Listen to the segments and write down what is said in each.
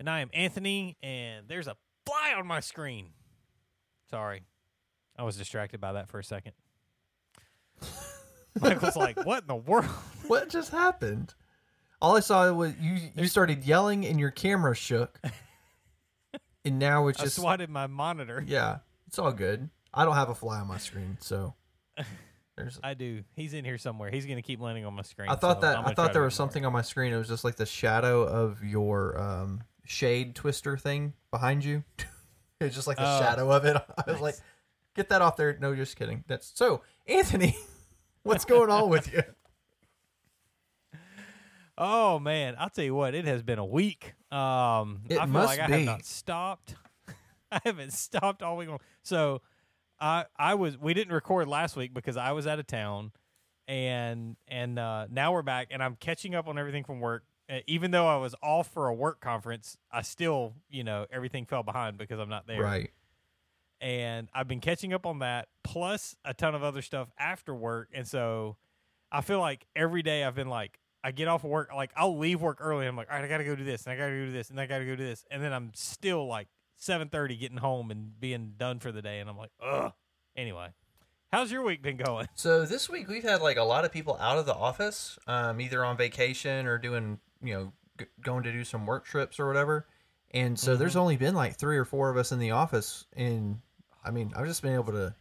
And I am Anthony, and there's a fly on my screen. Sorry. I was distracted by that for a second. Michael's like, what in the world? What just happened? All I saw was you you started yelling and your camera shook. and now it's I just swatted my monitor. Yeah, it's all good. I don't have a fly on my screen, so there's I do. He's in here somewhere. He's going to keep landing on my screen. I thought so that I gonna thought there was something on my screen. It was just like the shadow of your um, shade twister thing behind you. it was just like the Oh, shadow of it. I was like, get that off there. No, just kidding. That's so Anthony. What's going on with you? Oh, man. I'll tell you what. It has been a week. Um, It I feel must like I be. have not stopped. I haven't stopped all week long. So I I was we didn't record last week because I was out of town and and uh, now we're back and I'm catching up on everything from work. Uh, even though I was off for a work conference, I still, you know, everything fell behind because I'm not there. Right. And I've been catching up on that plus a ton of other stuff after work. And so I feel like every day I've been like, I get off of work, like I'll leave work early. And I'm like, all right, I got to go do this and I got to go do this and I got to go do this. And then I'm still like 7:30 getting home and being done for the day. And I'm like, ugh. Anyway, how's your week been going? So this week we've had like a lot of people out of the office, um, either on vacation or doing, you know, g- going to do some work trips or whatever. And so there's only been like three or four of us in the office, and I mean, I've just been able to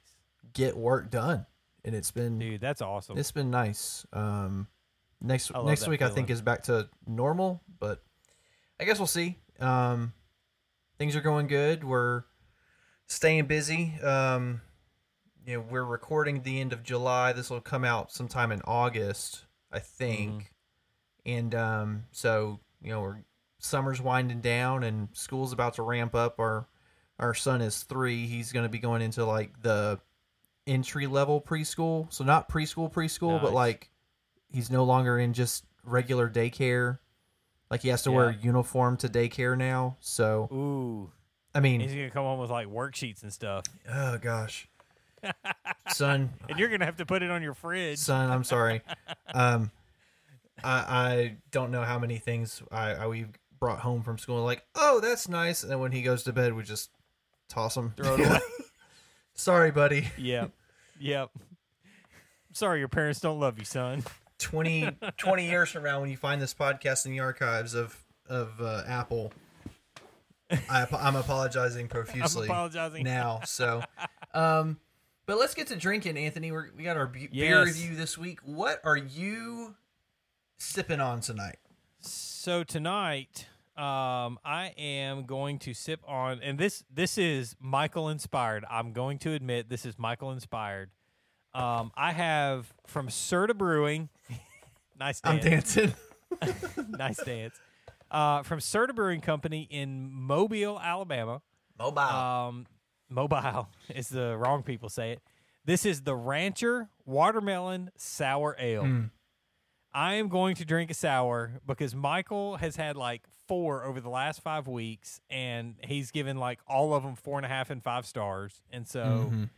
get work done, and it's been Dude, that's awesome. it's been nice. Um, next next week I think is back to normal, but I guess we'll see. Um, things are going good. We're staying busy. Um, you know, we're recording the end of July. This will come out sometime in August, I think. And um, so you know, we're summer's winding down and school's about to ramp up. Our our son is three. He's going to be going into like the entry level preschool. So not preschool preschool, but like he's no longer in just regular daycare. Like he has to wear a uniform to daycare now. So Ooh, I mean, he's gonna come home with like worksheets and stuff, oh gosh, son, and you're gonna have to put it on your fridge. son, I'm sorry. Um, I I don't know how many things I, I we brought home from school. Like, oh, that's nice. And then when he goes to bed, we just toss him. Throw it away. sorry, buddy. Yep. Yep. Sorry, your parents don't love you, son. 20, 20 years from now, when you find this podcast in the archives of of uh, Apple, I, I'm apologizing profusely apologizing. now. So, um, but let's get to drinking, Anthony. We're, we got our bu- beer review this week. What are you sipping on tonight? So tonight, um, I am going to sip on, and this this is Michael inspired. I'm going to admit this is Michael inspired. Um, I have from Serda Brewing. nice I'm dancing. nice dance. Uh, from Serda Brewing Company in Mobile, Alabama. Mobile. Um, mobile is the wrong people say it. This is the Rancher Watermelon Sour Ale. Mm. I am going to drink a sour because Michael has had like four over the last five weeks, and he's given like all of them four and a half and five stars. And so, Mhm.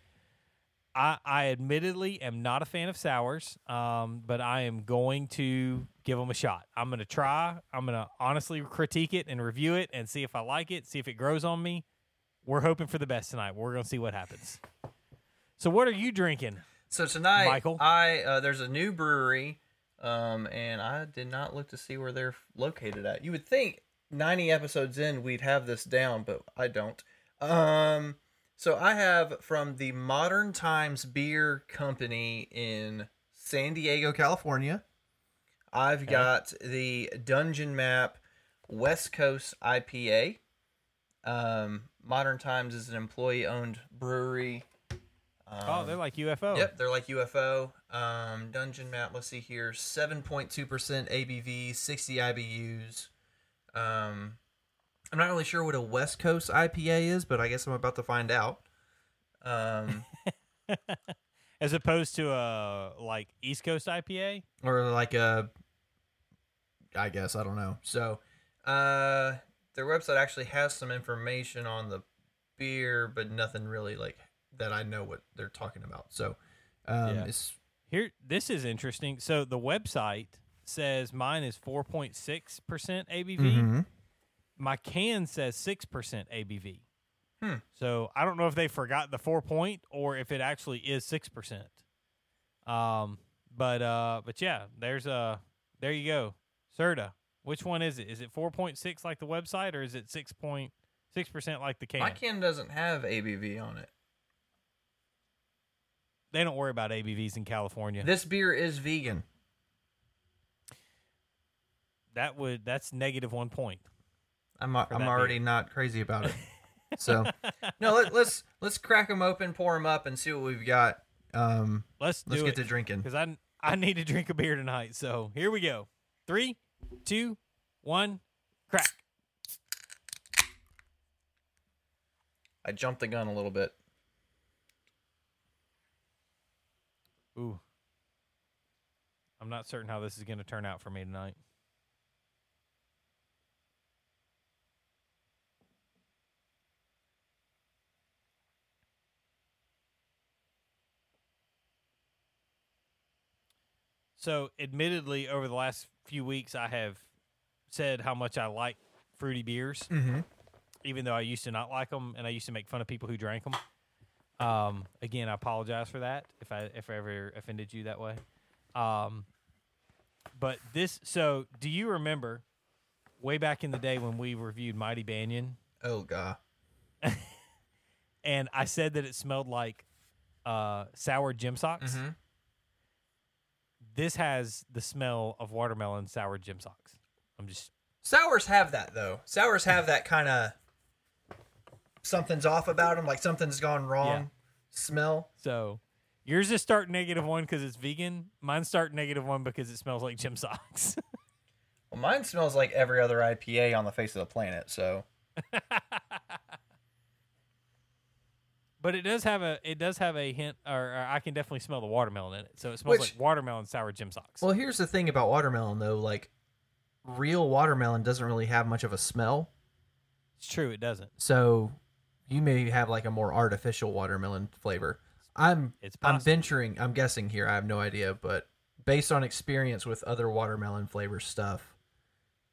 I, I admittedly am not a fan of sours, um, but I am going to give them a shot. I'm going to try. I'm going to honestly critique it and review it and see if I like it, see if it grows on me. We're hoping for the best tonight. We're going to see what happens. So, what are you drinking? So tonight, Michael? I uh, there's a new brewery, um, and I did not look to see where they're located at. You would think 90 episodes in we'd have this down, but I don't. Um, So I have from the Modern Times Beer Company in San Diego, California. I've got the Dungeon Map West Coast IPA. Um, Modern Times is an employee-owned brewery. Oh, they're like UFO. Yep, they're like UFO. Um, Dungeon Map. Let's see here. Seven point two percent ABV, sixty IBUs. Um, I'm not really sure what a West Coast IPA is, but I guess I'm about to find out. Um, As opposed to a like East Coast IPA. or like a, I guess I don't know. So, uh, their website actually has some information on the beer, but nothing really like that I know what they're talking about. So, um, Yeah. it's Here, this is interesting. So the website says mine is 4.6% ABV. Mhm. My can says 6% ABV. Hmm. So I don't know if they forgot the four point or if it actually is 6%. Um, but, uh, but yeah, there's a, there you go. Serda. Which one is it? Is it 4.6 like the website or is it 6.6% like the can? my can doesn't have ABV on it. They don't worry about ABVs in California. This beer is vegan. that would, that's negative one point. I'm I'm that already not crazy about it. So no, let, let's let's crack them open, pour them up, and see what we've got. Um, Let's let's get it. to drinking. because I I need to drink a beer tonight. So here we go. Three, two, one, crack. I jumped the gun a little bit. Ooh, I'm not certain how this is going to turn out for me tonight. So, admittedly, over the last few weeks, I have said how much I like fruity beers. Mm-hmm. even though I used to not like them and I used to make fun of people who drank them. Um, again, I apologize for that if I if I ever offended you that way. Um, but this, so do you remember way back in the day when we reviewed Mighty Banyan Oh god. and I said that it smelled like uh, sour gym socks? Mm-hmm. This has the smell of watermelon sour gym socks. I'm just Sours have that though. Sours have that kind of something's off about them, like something's gone wrong. Yeah. Smell. so. Yours is start negative one because it's vegan. Mine start negative one because it smells like gym socks. Well, mine smells like every other IPA on the face of the planet. So But it does have a it does have a hint, or, or I can definitely smell the watermelon in it. So it smells Which- like watermelon sour gym socks. Well, here's the thing about watermelon, though. Like, real watermelon doesn't really have much of a smell. it's true, it doesn't. So, you may have like a more artificial watermelon flavor. I'm It's I'm venturing. I'm guessing here. I have no idea, but based on experience with other watermelon flavor stuff,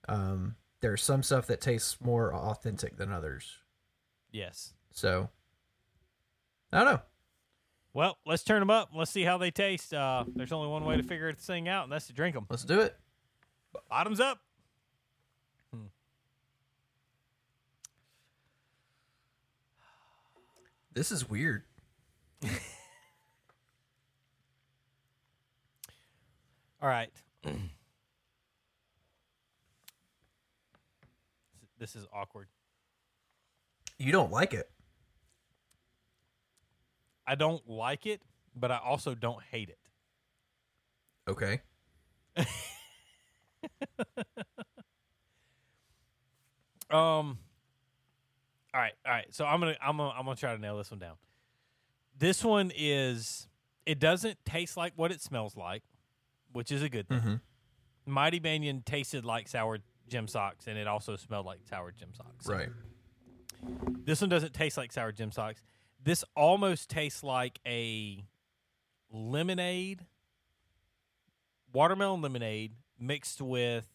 um, there's some stuff that tastes more authentic than others. Yes. So, I don't know. Well, let's turn them up. Let's see how they taste. Uh, there's only one way to figure this thing out, and that's to drink them. Let's do it. Bottoms up. This is weird. All right. this is awkward. You don't like it. I don't like it, but I also don't hate it. Okay. Um. All right, all right. So I'm gonna I'm gonna I'm gonna try to nail this one down. This one is it doesn't taste like what it smells like, which is a good thing. Mm-hmm. Mighty Banyan tasted like sour gym socks, and it also smelled like sour gym socks. So Right. This one doesn't taste like sour gym socks. This almost tastes like a lemonade, watermelon lemonade mixed with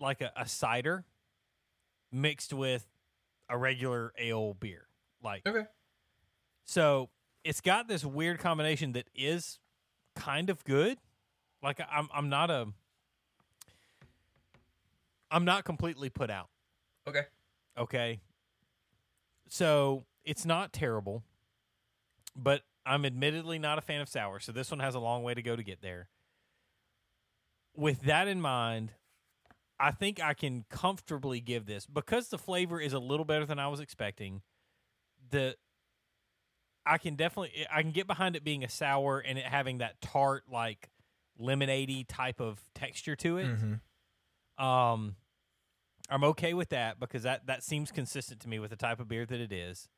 like a, a cider mixed with a regular ale beer. Like Okay. so it's got this weird combination that is kind of good. Like I'm I'm not a I'm not completely put out. Okay. Okay. so it's not terrible, but I'm admittedly not a fan of sour. So this one has a long way to go to get there. With that in mind, I think I can comfortably give this because the flavor is a little better than I was expecting. The I can definitely I can get behind it being a sour and it having that tart like lemonadey type of texture to it. Mhm. Um, I'm okay with that because that that seems consistent to me with the type of beer that it is.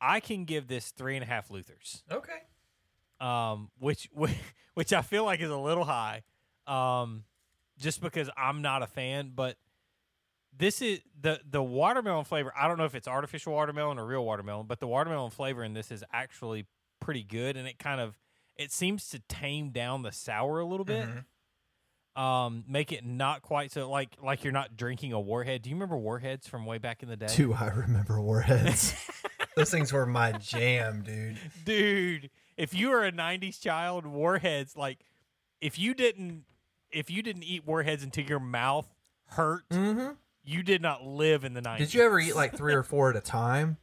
I can give this three and a half Luthers, Okay. um, which which I feel like is a little high, um, just because I'm not a fan. But this is the the watermelon flavor. I don't know if it's artificial watermelon or real watermelon, but the watermelon flavor in this is actually pretty good, and it kind of it seems to tame down the sour a little bit Mhm. um, make it not quite so like like you're not drinking a warhead. Do you remember warheads from way back in the day? Do I remember warheads? Those things were my jam, dude. Dude, if you were a '90s child, warheads like if you didn't if you didn't eat warheads until your mouth hurt, Mm-hmm. you did not live in the '90s. Did you ever eat like three or four at a time?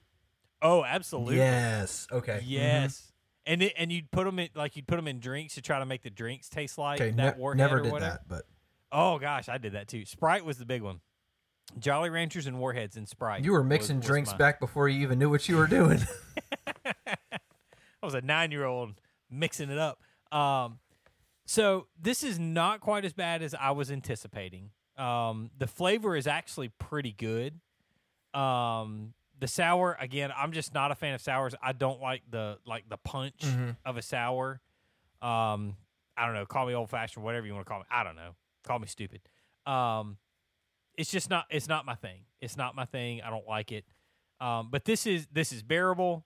Oh, absolutely. Yes. Okay. Mhm. Yes. And it, and you'd put them in like you'd put them in drinks to try to make the drinks taste like Okay. that ne- warhead never or did whatever. that, but Oh gosh, I did that too. Sprite was the big one. Jolly Ranchers and Warheads and Sprite. you were mixing was drinks my- back before you even knew what you were doing. I was a nine year old mixing it up. Um, so this is not quite as bad as I was anticipating. Um, the flavor is actually pretty good. Um, the sour again, I'm just not a fan of sours. I don't like the like the punch Mhm. of a sour. Um, I don't know. Call me old fashioned, whatever you want to call me. I don't know. Call me stupid. Um, it's just not. It's not my thing. It's not my thing. I don't like it. Um, but this is this is bearable.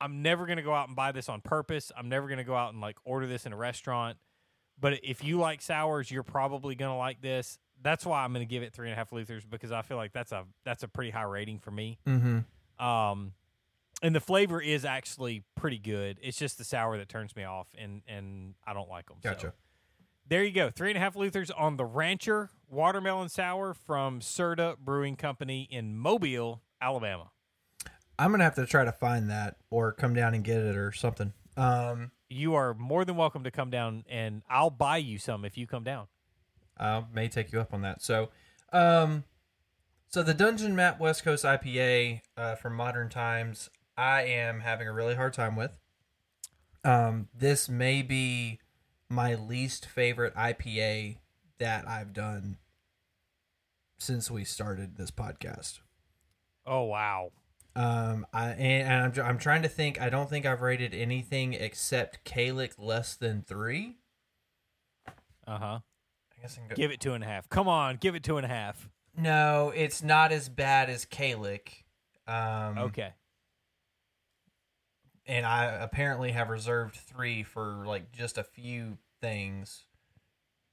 I'm never gonna go out and buy this on purpose. I'm never gonna go out and like order this in a restaurant. But if you like sours, you're probably gonna like this. That's why I'm gonna give it three and a half Luthers because I feel like that's a that's a pretty high rating for me. mm-hmm. Um, and the flavor is actually pretty good. It's just the sour that turns me off, and and I don't like them. Gotcha. there you go, three and a half Luthers on the Rancher Watermelon Sour from Serda Brewing Company in Mobile, Alabama. I'm gonna have to try to find that or come down and get it or something. Um, You are more than welcome to come down, and I'll buy you some if you come down. I may take you up on that. So, um, so the Dungeon Map West Coast IPA uh, from Modern Times, I am having a really hard time with. Um, this may be my least favorite IPA that I've done since we started this podcast. Oh wow! Um, I and, I'm, I'm trying to think. I don't think I've rated anything except Kalik less than three. Uh huh. I guess I can go. Give it two and a half. Come on, give it two and a half. No, it's not as bad as Kalik. Um, Okay. and I apparently have reserved three for like just a few things.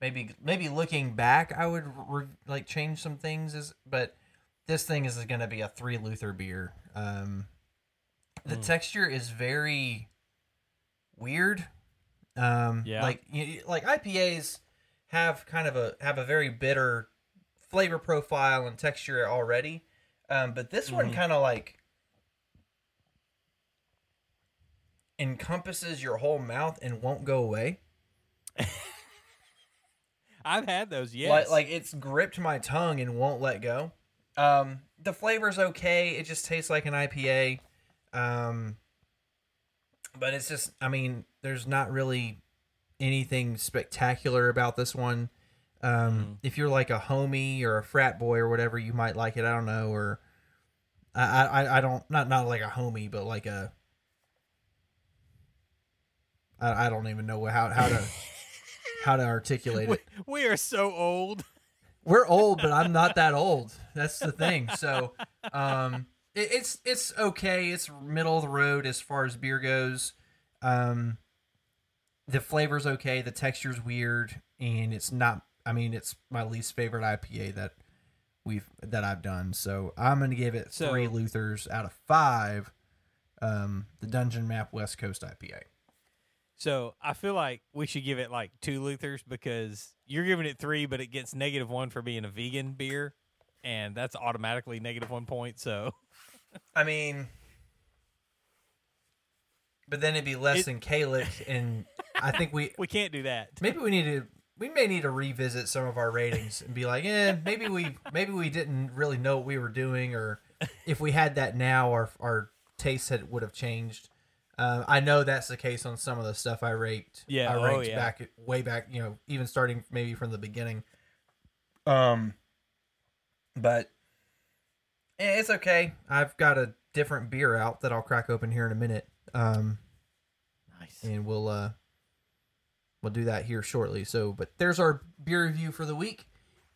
Maybe maybe looking back, I would re- like change some things. Is but this thing is going to be a three Luther beer. Um, the Mm. texture is very weird. Um, Yeah. like you, like IPAs have kind of a have a very bitter flavor profile and texture already. Um, but this one Mhm. kind of like encompasses your whole mouth and won't go away. I've had those. Yes. Like like it's gripped my tongue and won't let go. Um, the flavor's okay. It just tastes like an IPA. Um, but it's just I mean, there's not really anything spectacular about this one. Um, if you're like a homie or a frat boy or whatever, you might like it. I don't know, or I I, I don't not not like a homie, but like a I, I don't even know how how to how to articulate we, it. we are so old. We're old, but I'm not that old. That's the thing. So, um, it, it's it's okay. It's middle of the road as far as beer goes. Um, the flavor's okay. The texture's weird, and it's not. I mean, it's my least favorite IPA that we've that I've done. So I'm gonna give it So- three Luthers out of five. Um, the Dungeon Map West Coast IPA. So I feel like we should give it like two Luthers because you're giving it three, but it gets negative one for being a vegan beer, and that's automatically negative one point. So I mean, but then it'd be less It- than Kalik, and I think we we can't do that. maybe we need to we may need to revisit some of our ratings and be like, eh, maybe we maybe we didn't really know what we were doing, or if we had that now, our our tastes had would have changed. Uh, I know that's the case on some of the stuff I raped. Yeah, I oh, ranked yeah. back way back, you know, even starting maybe from the beginning. Um, but eh, it's okay. I've got a different beer out that I'll crack open here in a minute. Um, Nice. and we'll uh we'll do that here shortly. So, but there's our beer review for the week.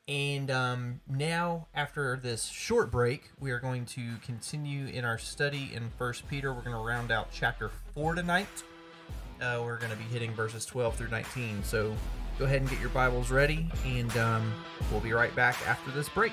And um, now, after this short break, we are going to continue in our study in First Peter. We're going to round out chapter four tonight. Uh, we're going to be hitting verses 12 through 19. So, go ahead and get your Bibles ready, and um, we'll be right back after this break.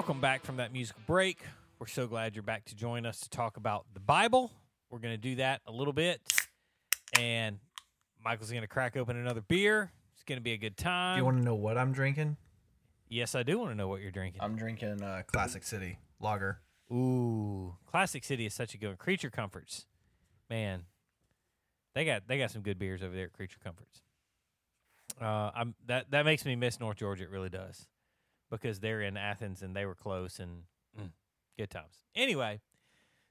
Welcome back from that musical break. We're so glad you're back to join us to talk about the Bible. We're going to do that a little bit. And Michael's going to crack open another beer. It's going to be a good time. Do you want to know what I'm drinking? yes, I do want to know what you're drinking. I'm drinking uh, Classic City Lager. Ooh, Classic City is such a good one. Creature Comforts, man, they got they got some good beers over there at Creature Comforts. Uh, I'm that that makes me miss North Georgia. It really does, because they're in Athens and they were close and mm, good times. Anyway,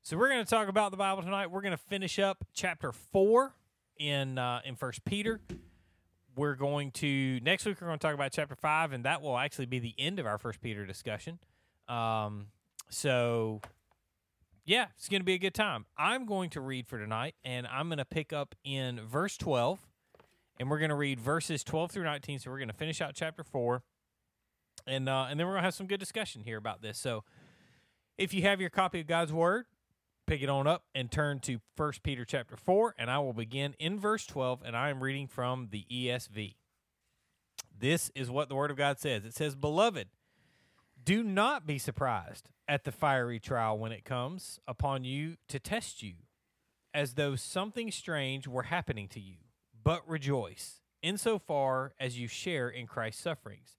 so we're going to talk about the Bible tonight. We're going to finish up chapter four in uh, in First Peter. We're going to next week. We're going to talk about chapter five, and that will actually be the end of our First Peter discussion. Um, so, yeah, it's going to be a good time. I'm going to read for tonight, and I'm going to pick up in verse 12, and we're going to read verses 12 through 19. So we're going to finish out chapter four, and uh, and then we're to have some good discussion here about this. So, if you have your copy of God's Word, pick it on up and turn to First Peter chapter four, and I will begin in verse 12, and I am reading from the ESV. This is what the Word of God says. It says, "Beloved." Do not be surprised at the fiery trial when it comes upon you to test you, as though something strange were happening to you. But rejoice, insofar as you share in Christ's sufferings,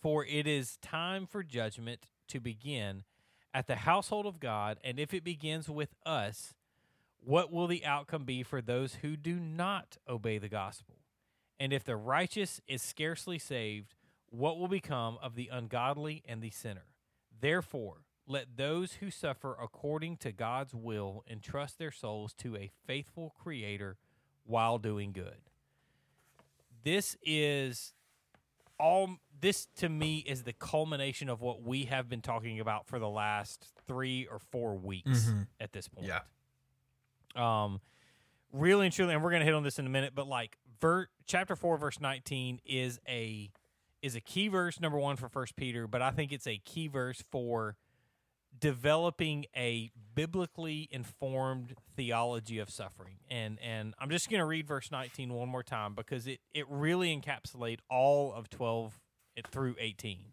For it is time for judgment to begin at the household of God, and if it begins with us, what will the outcome be for those who do not obey the gospel? And if the righteous is scarcely saved, what will become of the ungodly and the sinner? Therefore, let those who suffer according to God's will entrust their souls to a faithful Creator while doing good. This is all, this to me is the culmination of what we have been talking about for the last three or four weeks Mhm. at this point. Yeah. Um, really and truly, and we're gonna hit on this in a minute, but like ver- chapter four, verse nineteen is a is a key verse number one for First Peter, but I think it's a key verse for developing a biblically informed theology of suffering. And and I'm just gonna read verse 19 one more time because it it really encapsulate all of twelve through eighteen.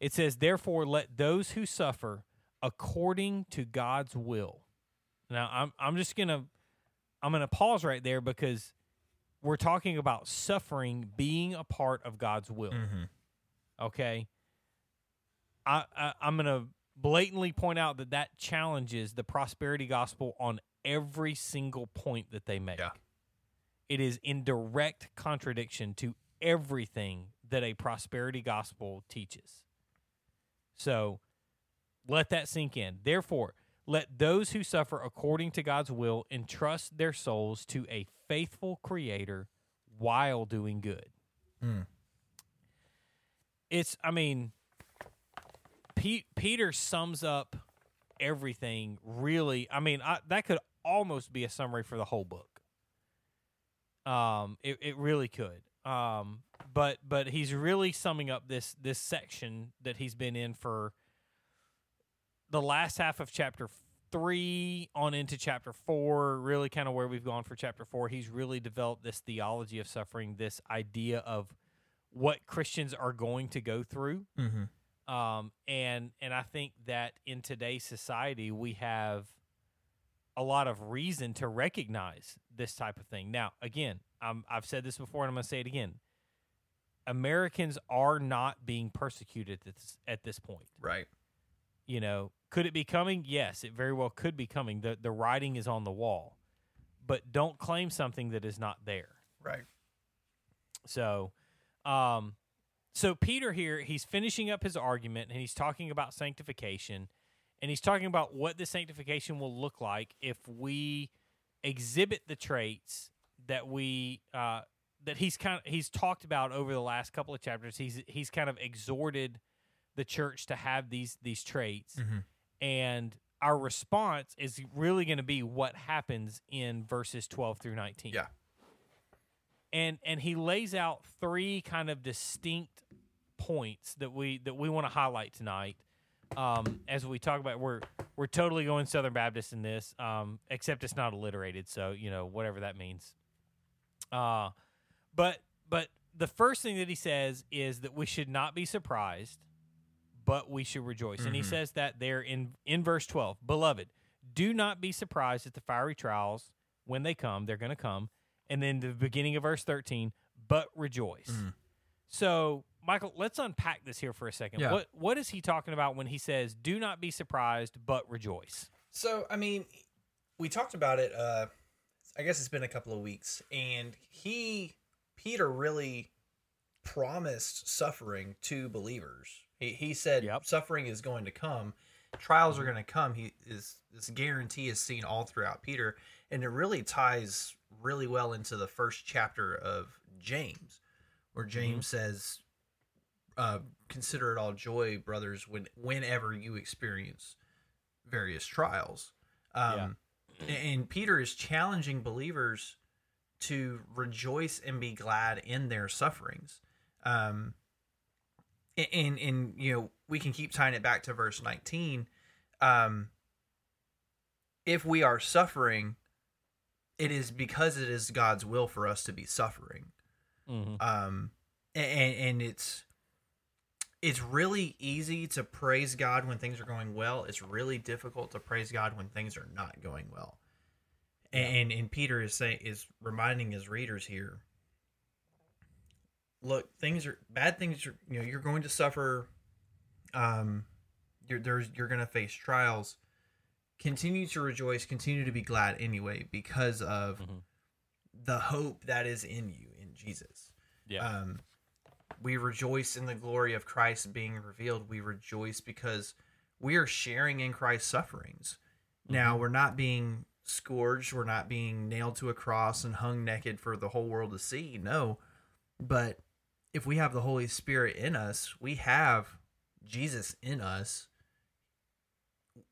It says, "Therefore, let those who suffer according to God's will." Now, I'm I'm just gonna I'm gonna pause right there because we're talking about suffering being a part of God's will. Mm-hmm. Okay, I, I I'm gonna blatantly point out that that challenges the prosperity gospel on every single point that they make. Yeah. It is in direct contradiction to everything that a prosperity gospel teaches. So let that sink in. Therefore, Let those who suffer according to God's will entrust their souls to a faithful Creator while doing good. Mm. It's, I mean, Pete, Peter sums up everything really. I mean, I, that could almost be a summary for the whole book. Um, it, it really could. Um, but but he's really summing up this this section that he's been in for the last half of chapter three on into chapter four, really kind of where we've gone for chapter four. He's really developed this theology of suffering, this idea of what Christians are going to go through. Mm-hmm. Um, and and I think that in today's society we have a lot of reason to recognize this type of thing. Now, again, I'm, I've said this before, and I'm going to say it again. Americans are not being persecuted at this, at this point. Right. You know, could it be coming? Yes, it very well could be coming. The the writing is on the wall, but don't claim something that is not there. Right. So, um, so Peter here, he's finishing up his argument and he's talking about sanctification and he's talking about what the sanctification will look like if we exhibit the traits that we uh, that he's kind of he's talked about over the last couple of chapters. He's he's kind of exhorted the church to have these these traits, Mm-hmm. and our response is really going to be what happens in verses twelve through nineteen Yeah. and and he lays out three kind of distinct points that we that we want to highlight tonight. Um, as we talk about we're we're totally going Southern Baptist in this um, except it's not alliterated so you know whatever that means. Uh, but but the first thing that he says is that we should not be surprised but we should rejoice. And he Mhm. says that there in in verse 12 beloved do not be surprised at the fiery trials. When they come they're going to come. And then the beginning of verse 13 but rejoice. Mhm. so michael let's unpack this here for a second Yeah. what what is he talking about when he says do not be surprised but rejoice So, I mean, we talked about it. Uh, I guess it's been a couple of weeks, and he, Peter, really promised suffering to believers. He, he said Yep. suffering is going to come, trials are going to come. He is this guarantee is seen all throughout Peter, and it really ties really well into the first chapter of James, where James says, uh, "Consider it all joy, brothers, when whenever you experience." various trials. Um, And Peter is challenging believers to rejoice and be glad in their sufferings. Um, and, and, you know, we can keep tying it back to verse 19. Um, if we are suffering, it is because it is God's will for us to be suffering mm-hmm. um and and it's it's really easy to praise god when things are going well. It's really difficult to praise god when things are not going well. And and peter is saying is reminding his readers here look things are bad things are you know you're going to suffer um you're there's you're going to face trials. Continue to rejoice continue to be glad anyway because of Mhm. the hope that is in you in jesus. Yeah. Um, we rejoice in the glory of Christ being revealed. We rejoice because we are sharing in Christ's sufferings. Now, mm-hmm. we're not being scourged, we're not being nailed to a cross and hung naked for the whole world to see. No. But if we have the Holy Spirit in us, we have Jesus in us.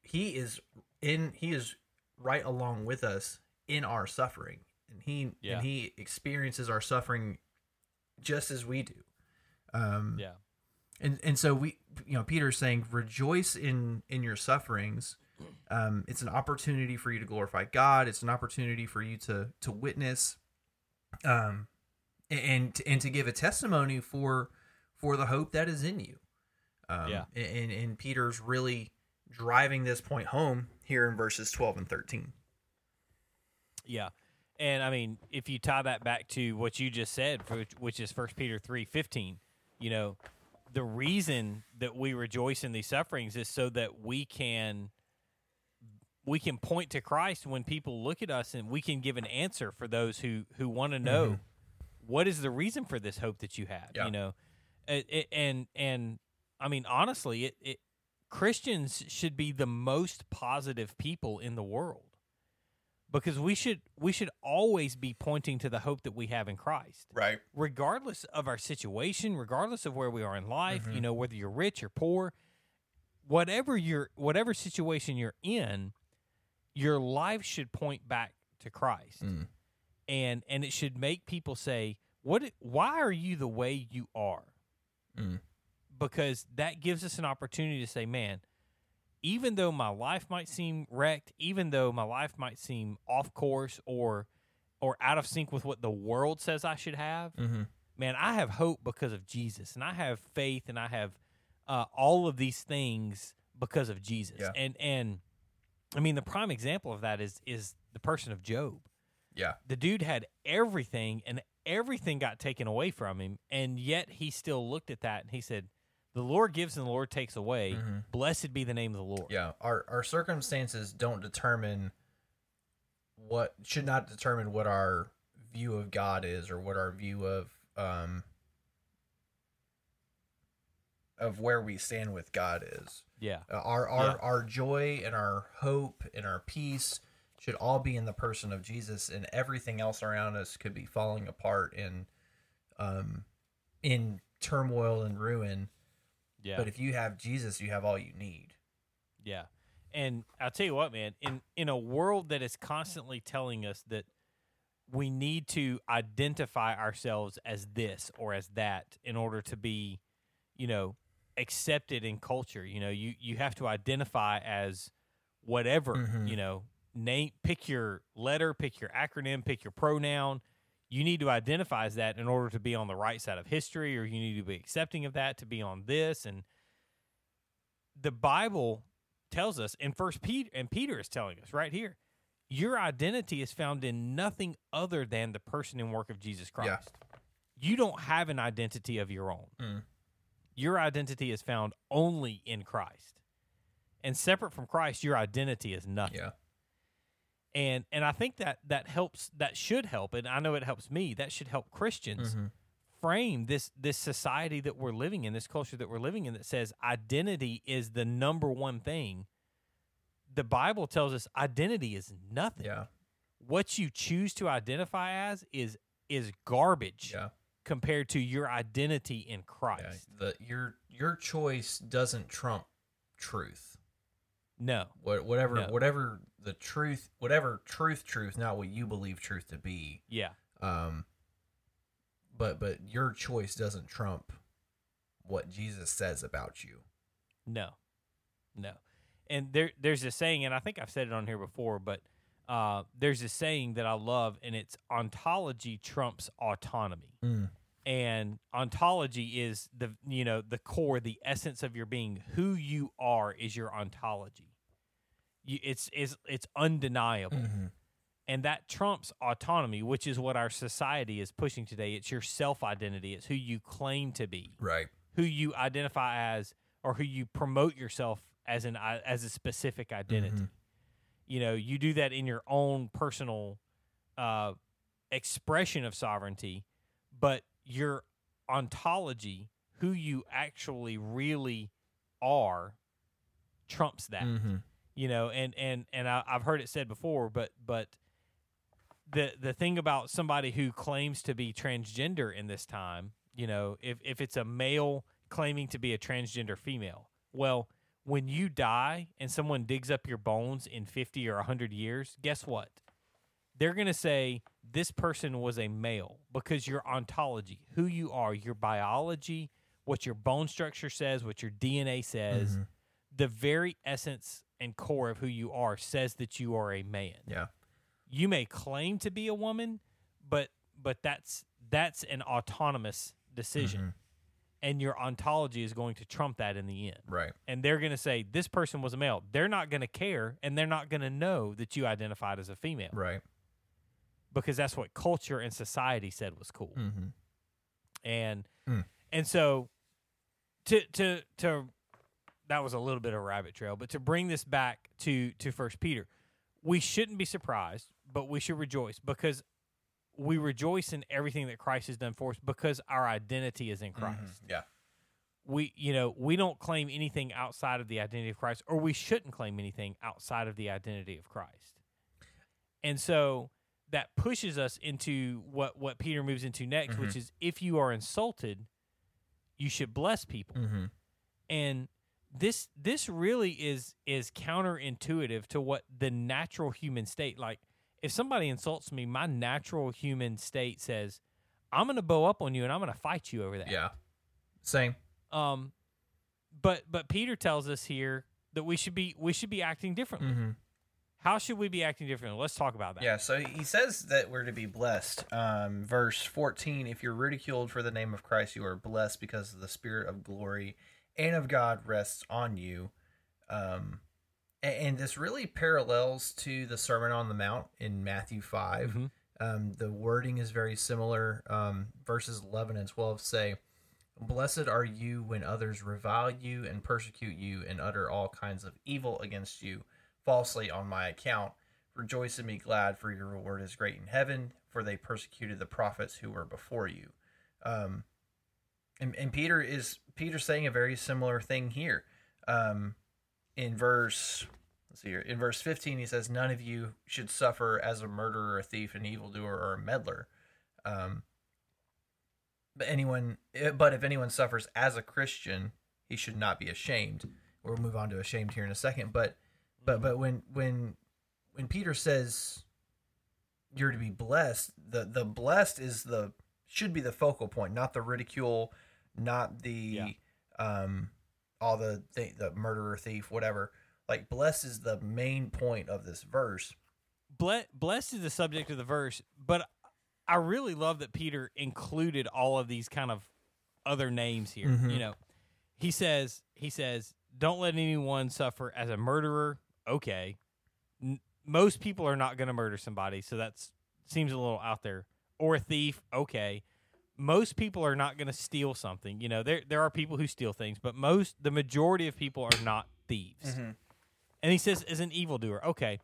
He is in he is right along with us in our suffering. And he Yeah. and he experiences our suffering just as we do. Um, yeah and and so we, you know, Peter's saying, rejoice in in your sufferings. Um, it's an opportunity for you to glorify God. It's an opportunity for you to to witness, um, and and to give a testimony for for the hope that is in you. Um, Yeah. And and Peter's really driving this point home here in verses twelve and thirteen. Yeah. And I mean, if you tie that back to what you just said, which is First Peter three fifteen, you know, the reason that we rejoice in these sufferings is so that we can we can point to Christ when people look at us, and we can give an answer for those who who want to mm-hmm. know what is the reason for this hope that you have. Yeah. You know, it, it, and and I mean, honestly, it, it Christians should be the most positive people in the world because we should we should always be pointing to the hope that we have in Christ. Right. Regardless of our situation, regardless of where we are in life, Mm-hmm. you know, whether you're rich or poor, whatever your whatever situation you're in, your life should point back to Christ. Mm. And and it should make people say, "What why are you the way you are?" Mm. because that gives us an opportunity to say, man, even though my life might seem wrecked, even though my life might seem off course or or out of sync with what the world says I should have, Mm-hmm. man, I have hope because of Jesus, and I have faith, and I have uh, all of these things because of Jesus. Yeah. And and I mean, the prime example of that is is the person of Job Yeah. the dude had everything and everything got taken away from him and yet he still looked at that and he said the lord gives and the lord takes away blessed be the name of the lord Yeah. Our our circumstances don't determine what should not determine what our view of God is or what our view of um of where we stand with God is. yeah Uh, our our Yeah. our joy and our hope and our peace should all be in the person of Jesus and everything else around us could be falling apart and um in turmoil and ruin yeah. But if you have Jesus you have all you need. Yeah. And i'll tell you what man in in a world that is constantly telling us that we need to identify ourselves as this or as that in order to be you know accepted in culture you know you you have to identify as whatever Mhm. you know name pick your letter pick your acronym pick your pronoun you need to identify as that in order to be on the right side of history or you need to be accepting of that to be on this. And the bible tells us in first peter and peter is telling us right here your identity is found in nothing other than the person and work of jesus christ. Yeah. you don't have an identity of your own. Mm. your identity is found only in christ. And separate from christ your identity is nothing. Yeah and and I think that that helps that should help and I know it helps me that should help Christians Mhm. frame this this society that we're living in this culture that we're living in that says identity is the number one thing. The Bible tells us identity is nothing. Yeah. What you choose to identify as is is garbage yeah. compared to your identity in yeah Christ. the your your choice doesn't trump truth. No. What whatever No. whatever the truth whatever truth truth not what you believe truth to be yeah um but but your choice doesn't trump what Jesus says about you No, no. And there, there's a saying, and I think I've said it on here before, but uh, there's a saying that I love, and it's ontology trumps autonomy. And ontology is the you know the core, the essence of your being. Who you are is your ontology. You, it's it's it's undeniable, and that trumps autonomy, which is what our society is pushing today. It's your self identity. It's who you claim to be right who you identify as or who you promote yourself as an as a specific identity. You know, you do that in your own personal uh, expression of sovereignty, but your ontology, who you actually really are, trumps that. mm-hmm. You know, and and and I, I've heard it said before, but but the the thing about somebody who claims to be transgender in this time, you know, if if it's a male claiming to be a transgender female, well, when you die and someone digs up your bones in 50 or 100 years, guess what? They're going to say this person was a male because your ontology, who you are, your biology, what your bone structure says, what your DNA says, mm-hmm. the very essence and core of who you are says that you are a man yeah you may claim to be a woman, but but that's that's an autonomous decision. And your ontology is going to trump that in the end. right And they're going to say this person was a male. They're not going to care and they're not going to know that you identified as a female right because that's what culture and society said was cool. mm-hmm. And Mm. and so to to to that was a little bit of a rabbit trail, but to bring this back to to First Peter, we shouldn't be surprised, but we should rejoice because we rejoice in everything that Christ has done for us because our identity is in Christ. yeah we you know we don't claim anything outside of the identity of Christ, or we shouldn't claim anything outside of the identity of Christ. And so that pushes us into what what Peter moves into next, which is if you are insulted, you should bless people. Mm-hmm. And this this really is is counterintuitive to what the natural human state like if somebody insults me, my natural human state says, I'm gonna bow up on you and I'm gonna fight you over that. Yeah. Same. Um but but Peter tells us here that we should be we should be acting differently. Mm-hmm. How should we be acting differently? Let's talk about that. Yeah, so he says that we're to be blessed. Um, verse 14 If you're ridiculed for the name of Christ, you are blessed because of the Spirit of glory and of God rests on you. Um, and, and this really parallels to the Sermon on the Mount in Matthew 5. Mhm. Um, the wording is very similar. Um, verses 11 and 12 say, Blessed are you when others revile you and persecute you and utter all kinds of evil against you falsely on my account. Rejoice and be glad, for your reward is great in heaven, for they persecuted the prophets who were before you. Um, and, and Peter is Peter saying a very similar thing here. Um, in verse let's see here, in verse fifteen, he says, "None of you should suffer as a murderer, a thief, an evildoer, or a meddler." Um, but anyone, eh, but if anyone suffers as a Christian, he should not be ashamed. We'll move on to ashamed here in a second, but but but when when when Peter says you're to be blessed, the the blessed is the should be the focal point, not the ridicule, not the um all the the, the murderer, thief, whatever. Like blessed is the main point of this verse. Ble- blessed is the subject of the verse, but I really love that Peter included all of these kind of other names here. Mhm. You know, he says he says, "Don't let anyone suffer as a murderer." Okay, N- most people are not going to murder somebody, so that seems a little out there. Or a thief. Okay, most people are not going to steal something. You know, there there are people who steal things, but most the majority of people are not thieves. Mm-hmm. And he says, "Is an evildoer." Okay,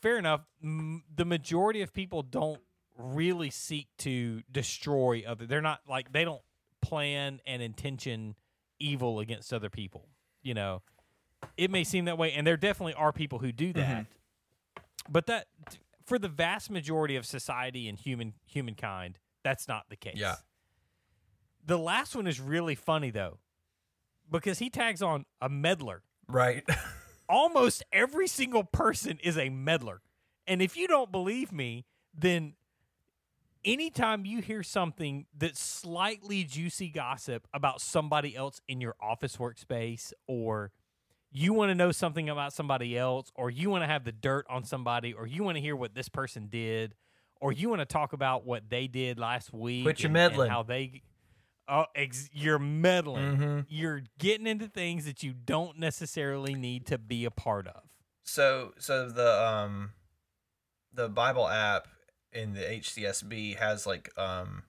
fair enough. M- the majority of people don't really seek to destroy other. They're not like they don't plan and intention evil against other people. You know, it may seem that way, and there definitely are people who do mm-hmm. that. But that, for the vast majority of society and human humankind, that's not the case. Yeah. The last one is really funny though, because he tags on a meddler Right. almost every single person is a meddler. And if you don't believe me, then anytime you hear something that's slightly juicy gossip about somebody else in your office workspace, or you want to know something about somebody else, or you want to have the dirt on somebody, or you want to hear what this person did, or you want to talk about what they did last week, Quit your and- and meddling. how they. Oh, ex- you're meddling. Mhm. You're getting into things that you don't necessarily need to be a part of. So so the um the Bible app in the HCSB has like um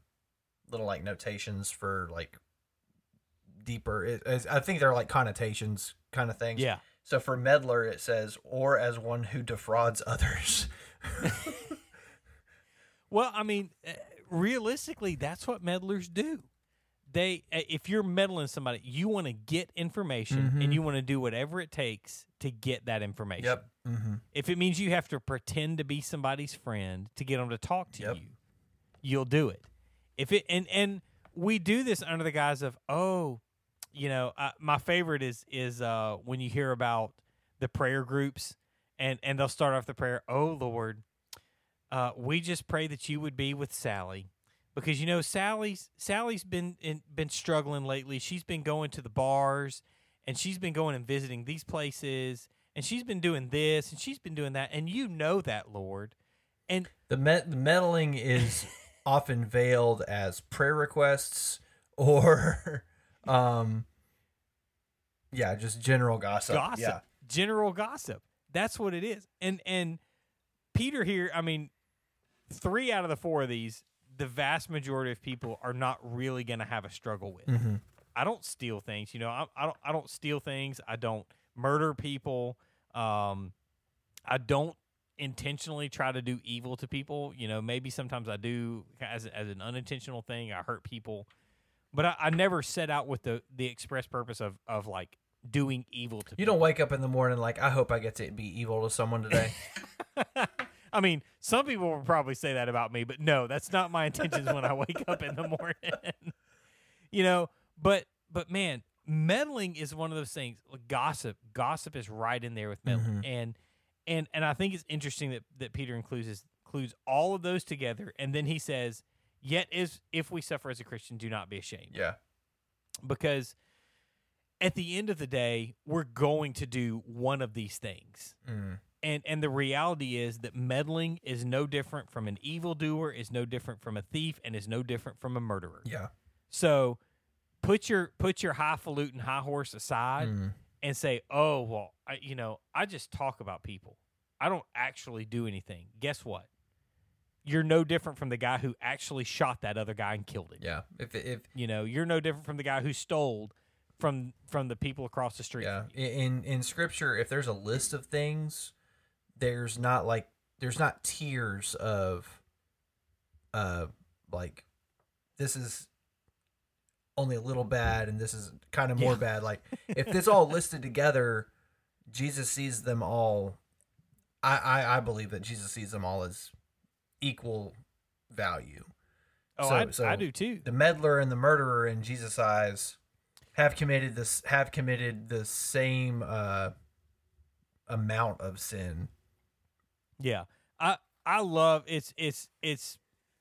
little like notations for like deeper it, it's- I think they're like connotations kind of things. Yeah. So for meddler it says or as one who defrauds others. Well, I mean, uh, realistically, that's what meddlers do. They, uh, if you're meddling somebody, you want to get information Mhm. and you want to do whatever it takes to get that information. Mm-hmm. If it means you have to pretend to be somebody's friend to get them to talk to Yep. you, you'll do it. If it and and we do this under the guise of oh, you know, uh, my favorite is is uh, when you hear about the prayer groups and and they'll start off the prayer, oh Lord, uh, we just pray that you would be with Sally because you know Sally's Sally's been in, been struggling lately. She's been going to the bars and she's been going and visiting these places and she's been doing this and she's been doing that and you know that Lord. And The the meddling is often veiled as prayer requests or um yeah, just general gossip. gossip, Yeah. general gossip. That's what it is. And and Peter here, I mean, three out of the four of these, the vast majority of people are not really going to have a struggle with. Mm-hmm. I don't steal things. You know, I, I don't. I don't steal things. I don't murder people. Um, I don't intentionally try to do evil to people. You know, maybe sometimes I do as as an unintentional thing. I hurt people, but I, I never set out with the the express purpose of of like doing evil to people. You don't wake up in the morning like, I hope I get to be evil to someone today. I mean, some people will probably say that about me, but no, that's not my intentions when I wake up in the morning. you know, but but man, meddling is one of those things. Like gossip, gossip is right in there with meddling, and and and I think it's interesting that that Peter includes includes all of those together, and then he says, "Yet is if we suffer as a Christian, do not be ashamed," yeah. because at the end of the day, we're going to do one of these things Mm. And and the reality is that meddling is no different from an evildoer is no different from a thief and is no different from a murderer. Yeah. so put your put your highfalutin high horse aside Mm. and say oh well I, you know i just talk about people. I don't actually do anything. Guess what? You're no different from the guy who actually shot that other guy and killed him. Yeah. If, if, you know you're no different from the guy who stole from from the people across the street Yeah, in in scripture, if there's a list of things, there's not like there's not tiers of, uh, like, this is only a little bad and this is kind of more Yeah. bad. Like, if this all listed together, Jesus sees them all. I, I I believe that Jesus sees them all as equal value. oh So- I, so I do too The meddler and the murderer in Jesus' eyes have committed this have committed the same uh, amount of sin. Yeah. I I love it's it's it's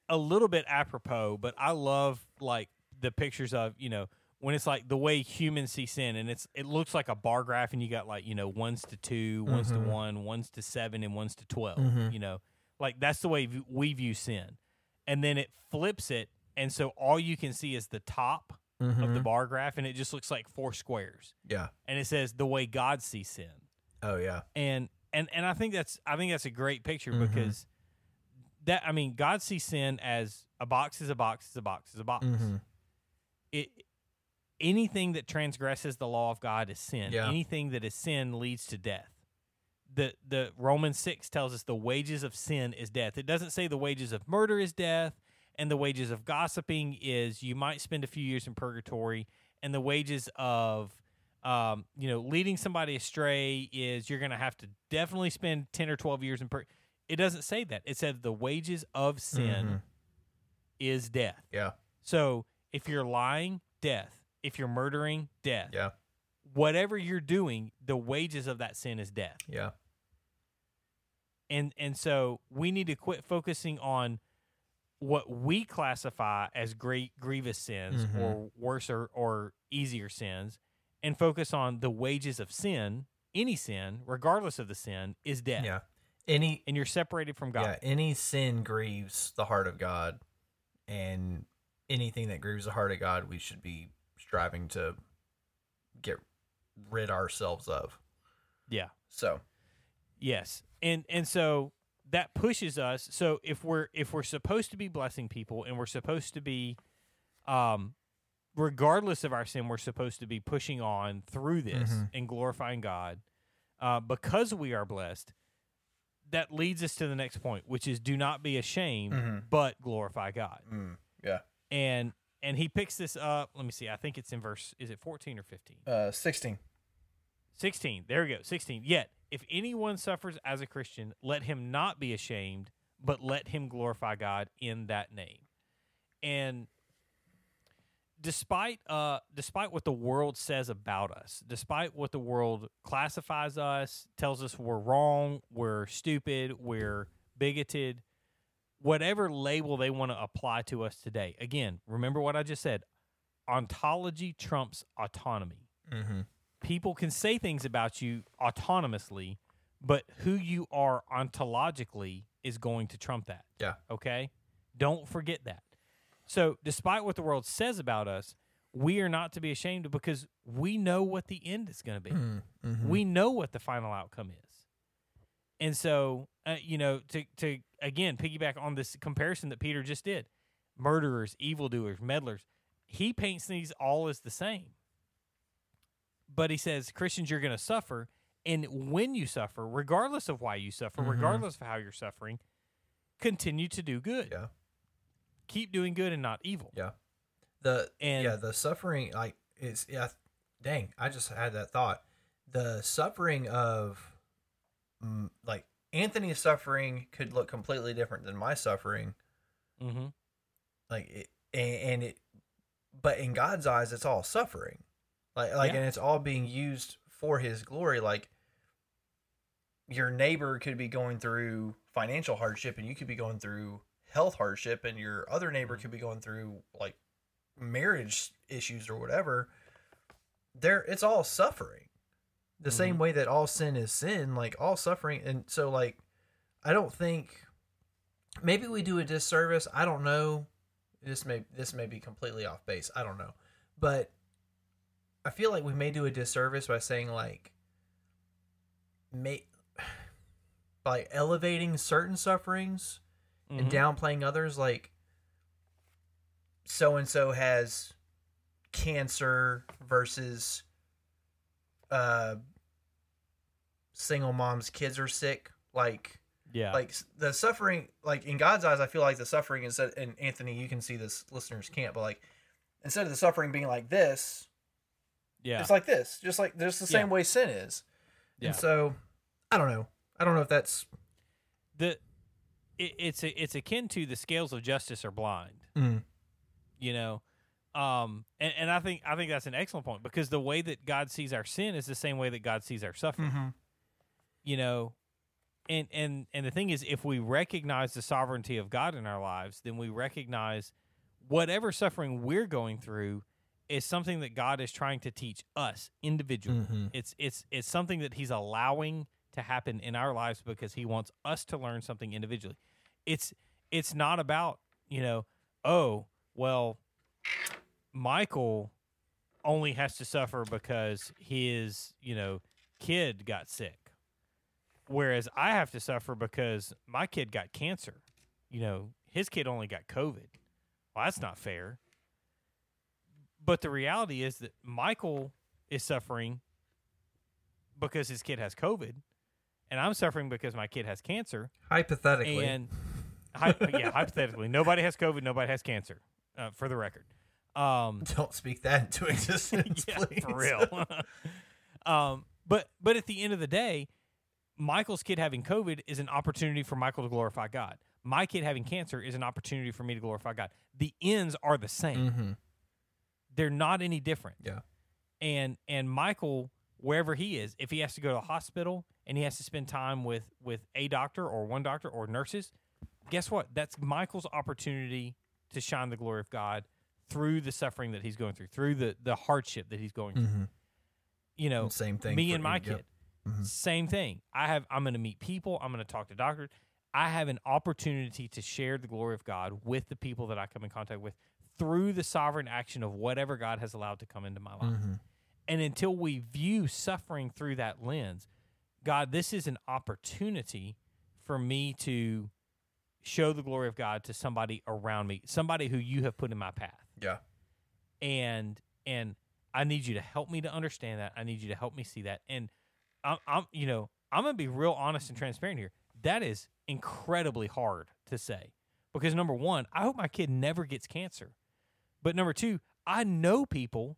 a little bit apropos, but I love like the pictures of, you know, when it's like the way humans see sin and it's it looks like a bar graph and you got like, you know, ones to 2, ones to Mhm. 1, ones to 7 and ones to 12, Mhm. you know. Like that's the way we view sin. And then it flips it and so all you can see is the top of the bar graph and it just looks like four squares. Yeah. And it says the way God sees sin Oh yeah. and and and I think that's I think that's a great picture Mhm. because that I mean God sees sin as a box is a box is a box is a box. Mm-hmm. It anything that transgresses the law of God is sin. Yeah. Anything that is sin leads to death. The the Romans six tells us the wages of sin is death. It doesn't say the wages of murder is death, and the wages of gossiping is you might spend a few years in purgatory, and the wages of um, you know, leading somebody astray is you're going to have to definitely spend 10 or 12 years in prison. It doesn't say that. It said the wages of sin Mhm. is death. Yeah. So if you're lying, death. If you're murdering, death. Yeah. Whatever you're doing, the wages of that sin is death. Yeah. And and so we need to quit focusing on what we classify as great grievous sins Mhm. or worse or, or easier sins and focus on the wages of sin, any sin, regardless of the sin, is death. Yeah. Any And you're separated from God. yeah, any sin grieves the heart of God, and anything that grieves the heart of God, we should be striving to get rid ourselves of. yeah. So Yes. And and so that pushes us so if we're if we're supposed to be blessing people and we're supposed to be um regardless of our sin we're supposed to be pushing on through this Mhm. and glorifying God uh because we are blessed that leads us to the next point which is do not be ashamed Mhm. but glorify God. mm, yeah, And and he picks this up, let me see. I think it's in verse is it 14 or 15? uh, sixteen. 16. There we go. 16. Yet, if anyone suffers as a Christian, let him not be ashamed, but let him glorify God in that name. And despite uh despite what the world says about us, despite what the world classifies us, tells us we're wrong, we're stupid, we're bigoted, whatever label they want to apply to us today. Again, remember what I just said. Ontology trumps autonomy Mm-hmm. people can say things about you autonomously, but who you are ontologically is going to trump that. Yeah. Okay? Don't forget that. So, despite what the world says about us, we are not to be ashamed because we know what the end is going to be. Mm-hmm. We know what the final outcome is. And so, uh, you know, to to again piggyback on this comparison that Peter just did, murderers, evildoers, meddlers, he paints these all as the same. But he says, Christians, you're going to suffer, and when you suffer, regardless of why you suffer, Mhm. regardless of how you're suffering, continue to do good. Yeah. Keep doing good and not evil. Yeah. The And- yeah, the suffering like it's yeah. Dang, I just had that thought. The suffering of mm, like Anthony's suffering could look completely different than my suffering. Mm-hmm. Like it, and, and it, but in God's eyes, it's all suffering. Like like, Yeah. and it's all being used for His glory. Like your neighbor could be going through financial hardship, and you could be going through health hardship, and your other neighbor mm-hmm. could be going through like marriage issues or whatever. There, it's all suffering. The same mm-hmm. way that all sin is sin, like all suffering, and so like, I don't think maybe we do a disservice. I don't know. This may this may be completely off base. I don't know, but I feel like we may do a disservice by saying like, may by elevating certain sufferings and Mhm. downplaying others. Like, so and so has cancer versus uh single mom's kids are sick. Like, Yeah. like the suffering like in god's eyes i feel like the suffering is that and anthony you can see this listeners can't but like instead of the suffering being like this yeah. it's like this just like just the same Yeah. way sin is Yeah. and so i don't know i don't know if that's the it, it's a, it's akin to the scales of justice are blind. Mm. You know, um, and, and I think I think that's an excellent point because the way that God sees our sin is the same way that God sees our suffering. Mm-hmm. You know, and and and the thing is, if we recognize the sovereignty of God in our lives, then we recognize whatever suffering we're going through is something that God is trying to teach us individually. Mm-hmm. It's it's it's something that He's allowing to happen in our lives because He wants us to learn something individually. It's it's not about you know oh well Michael only has to suffer because his you know kid got sick, whereas I have to suffer because my kid got cancer. You know his kid only got COVID. Well, that's not fair. But the reality is that Michael is suffering because his kid has COVID, and I'm suffering because my kid has cancer. hypothetically And hy- yeah, hypothetically, nobody has COVID, nobody has cancer. Uh, for the record, um, don't speak that into existence yeah, please for real. um, but but at the end of the day, Michael's kid having COVID is an opportunity for Michael to glorify God. My kid having cancer is an opportunity for me to glorify God. The ends are the same. mm-hmm. They're not any different. yeah and and Michael wherever he is if he has to go to a hospital and he has to spend time with with a doctor or one doctor or nurses guess what that's Michael's opportunity to shine the glory of God through the suffering that he's going through through the the hardship that he's going through mm-hmm. you know same thing me and my you. Yep. kid Mhm. same thing i have i'm going to meet people i'm going to talk to doctors i have an opportunity to share the glory of god with the people that i come in contact with through the sovereign action of whatever god has allowed to come into my life Mhm. and until we view suffering through that lens, God, this is an opportunity for me to show the glory of God to somebody around me, somebody who you have put in my path. yeah And and I need you to help me to understand that. I need you to help me see that. And I'm, I'm you know, I'm gonna be real honest and transparent here. That is incredibly hard to say because number one, I hope my kid never gets cancer, but number two, I know people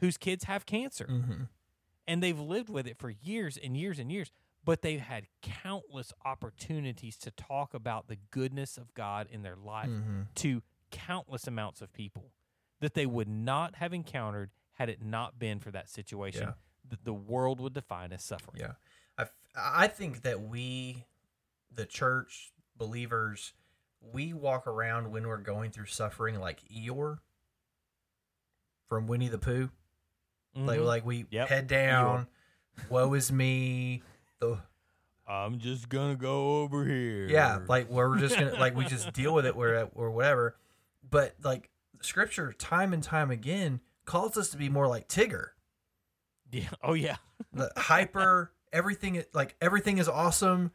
whose kids have cancer mm-hmm. and they've lived with it for years and years and years but they've had countless opportunities to talk about the goodness of God in their life Mm-hmm. to countless amounts of people that they would not have encountered had it not been for that situation Yeah. that the world would define as suffering. Yeah, I, I think that we, the church believers, we walk around when we're going through suffering like Eeyore from Winnie the Pooh. Like Mhm. like we Yep, head down, woe is me. The I'm just gonna go over here. yeah, like we're just gonna like we just deal with it where or whatever. But like Scripture, time and time again, calls us to be more like Tigger. yeah, oh yeah, the hyper everything like everything is awesome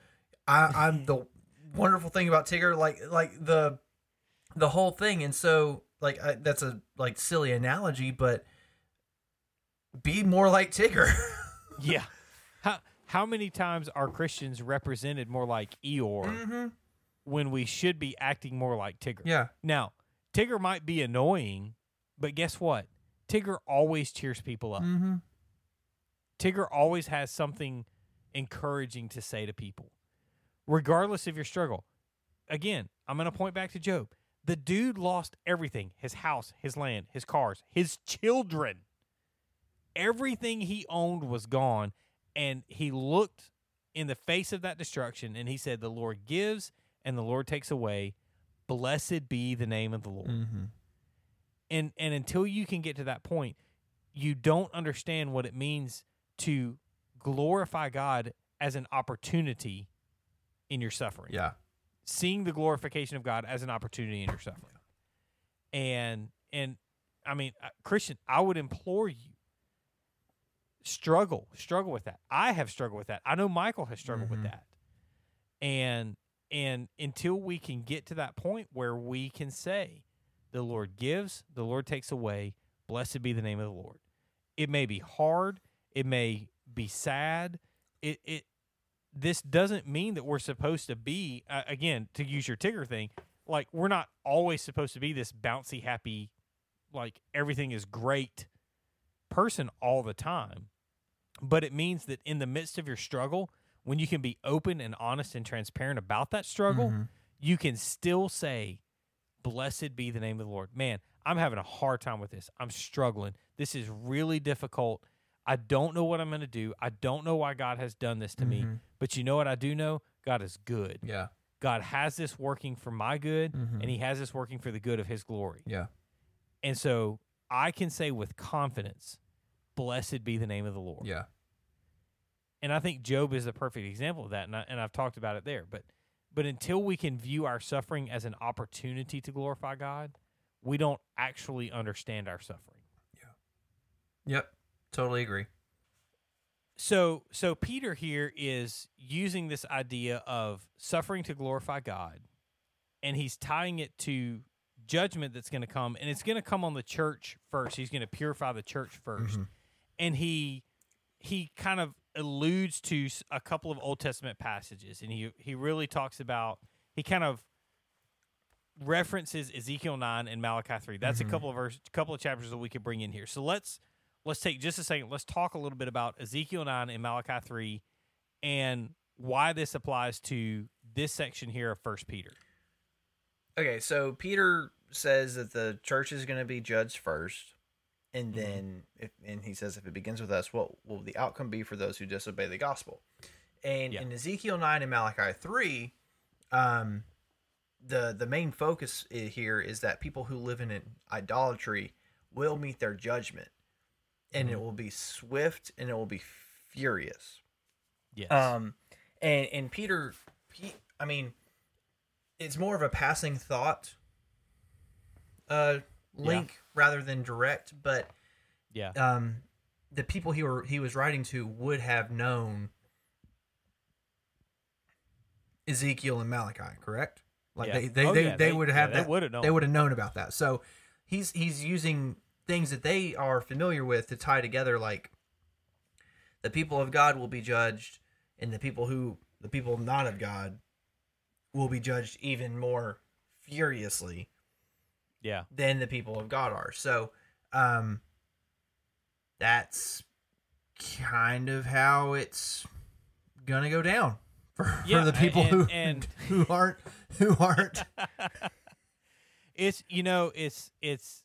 i i'm the wonderful thing about tigger like like the the whole thing and so like I, that's a like silly analogy but be more like tigger yeah. How how many times are Christians represented more like Eeyore mm-hmm. when we should be acting more like Tigger? yeah Now, Tigger might be annoying But guess what? Tigger always cheers people up. Mm-hmm. Tigger always has something encouraging to say to people, regardless of your struggle. Again, I'm going to point back to Job. The dude lost everything his house, his land, his cars, his children. Everything he owned was gone. And he looked in the face of that destruction and he said, The Lord gives and the Lord takes away. Blessed be the name of the Lord. Mm-hmm. And and until you can get to that point, you don't understand what it means to glorify God as an opportunity in your suffering. Yeah. Seeing the glorification of God as an opportunity in your suffering. And and I mean, uh, Christian, I would implore you struggle, struggle with that. I have struggled with that. I know Michael has struggled Mhm. with that. And and until we can get to that point where we can say, the Lord gives, the Lord takes away, blessed be the name of the Lord. It may be hard, it may be sad. It it this doesn't mean that we're supposed to be uh, again to use your Tigger thing. Like we're not always supposed to be this bouncy, happy, like everything is great person all the time. But it means that in the midst of your struggle, when you can be open and honest and transparent about that struggle, Mhm. you can still say, Blessed be the name of the Lord. Man, I'm having a hard time with this. I'm struggling. This is really difficult. I don't know what I'm going to do. I don't know why God has done this to me. Mhm. But you know what I do know? God is good. Yeah. God has this working for my good, Mhm. and He has this working for the good of His glory. Yeah. And so I can say with confidence, Blessed be the name of the Lord. Yeah. And I think Job is a perfect example of that. And, I, and I've talked about it there. But, but until we can view our suffering as an opportunity to glorify God, we don't actually understand our suffering. Yeah. Yep. Totally agree. So, so Peter here is using this idea of suffering to glorify God, and he's tying it to judgment that's going to come, and it's going to come on the church first. He's going to purify the church 1st Mhm. And he he kind of alludes to a couple of Old Testament passages, and he he really talks about he kind of references Ezekiel nine and Malachi three. That's Mhm. a couple of verse, couple of chapters that we could bring in here. So let's let's take just a second. Let's talk a little bit about Ezekiel nine and Malachi three, and why this applies to this section here of First Peter. Okay, so Peter says that the church is going to be judged first, and Mhm. then if, and he says if it begins with us, what will the outcome be for those who disobey the gospel? And Yeah. in Ezekiel nine and Malachi three, um, the the main focus here is that people who live in idolatry will meet their judgment, and it Mhm. will be swift and it will be furious. Yes. Um, and and Peter, he, I mean, it's more of a passing thought, uh, link rather than direct. But yeah. um, the people he were he was writing to would have known Ezekiel and Malachi, correct? Like Yeah. they they, Oh, they, yeah, they they- would have that known. they would have known about that. So he's he's using things that they are familiar with to tie together like the people of God will be judged and the people who the people not of God will be judged even more furiously yeah. than the people of God are. So um that's kind of how it's gonna go down for, Yeah, for the people and- who and- who aren't who aren't it's you know it's it's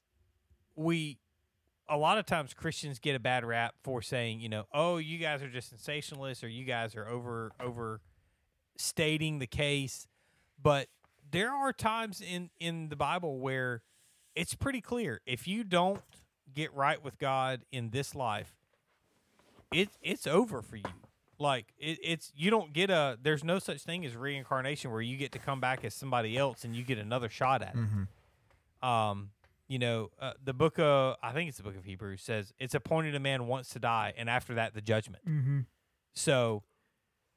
we a lot of times christians get a bad rap for saying you know oh you guys are just sensationalists or you guys are over over stating the case but there are times in in the bible where it's pretty clear if you don't get right with god in this life it it's over for you like it, it's you don't get a there's no such thing as reincarnation where you get to come back as somebody else and you get another shot at it Mhm. um, you know, uh, the book of I think it's the book of Hebrews says it's appointed a man once to die, and after that the judgment. Mm-hmm. So,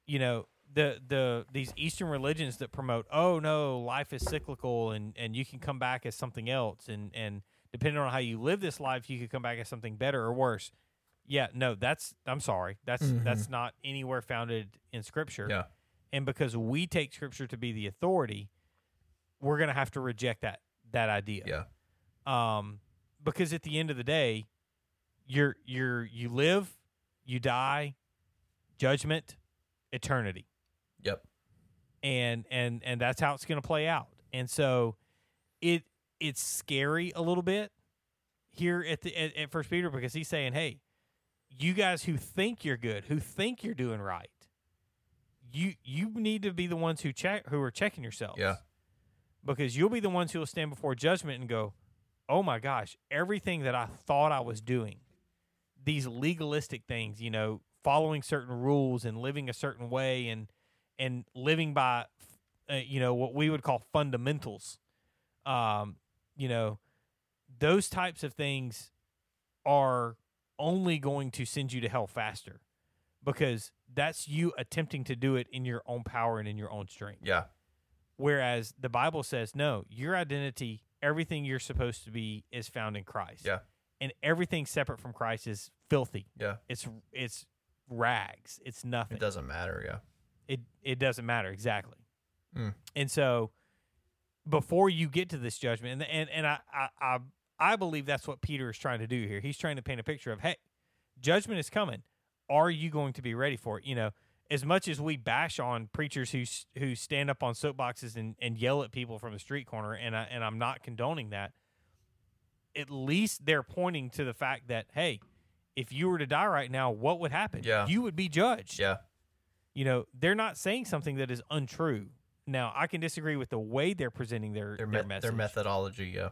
you know, the the these Eastern religions that promote, oh no, life is cyclical, and and you can come back as something else, and and depending on how you live this life, you could come back as something better or worse. Yeah, no, that's I'm sorry, that's Mhm. that's not anywhere founded in Scripture Yeah. and because we take scripture to be the authority we're going to have to reject that that idea Yeah. um because at the end of the day, you're you're you live, you die, judgment, eternity Yep. and and and that's how it's going to play out. And so it it's scary a little bit here at the at, at First Peter because he's saying, "Hey, you guys who think you're good, who think you're doing right, you you need to be the ones who check who are checking yourselves. Yeah. Because you'll be the ones who will stand before judgment and go, "Oh my gosh, everything that I thought I was doing, these legalistic things, you know, following certain rules and living a certain way and and living by uh, you know what we would call fundamentals um you know those types of things are only going to send you to hell faster because that's you attempting to do it in your own power and in your own strength Yeah. whereas the bible says no your identity everything you're supposed to be is found in christ Yeah. and everything separate from christ is filthy Yeah. it's it's rags it's nothing It doesn't matter. Yeah. It it doesn't matter exactly. Mm. And so before you get to this judgment, and and, and I, I I I believe that's what Peter is trying to do here. He's trying to paint a picture of hey, judgment is coming. Are you going to be ready for it? You know, as much as we bash on preachers who who stand up on soapboxes and, and yell at people from the street corner, and I, and I'm not condoning that. At least they're pointing to the fact that hey, if you were to die right now, what would happen? Yeah. you would be judged Yeah. You know they're not saying something that is untrue now i can disagree with the way they're presenting their Their, their, me- message their methodology. Yeah.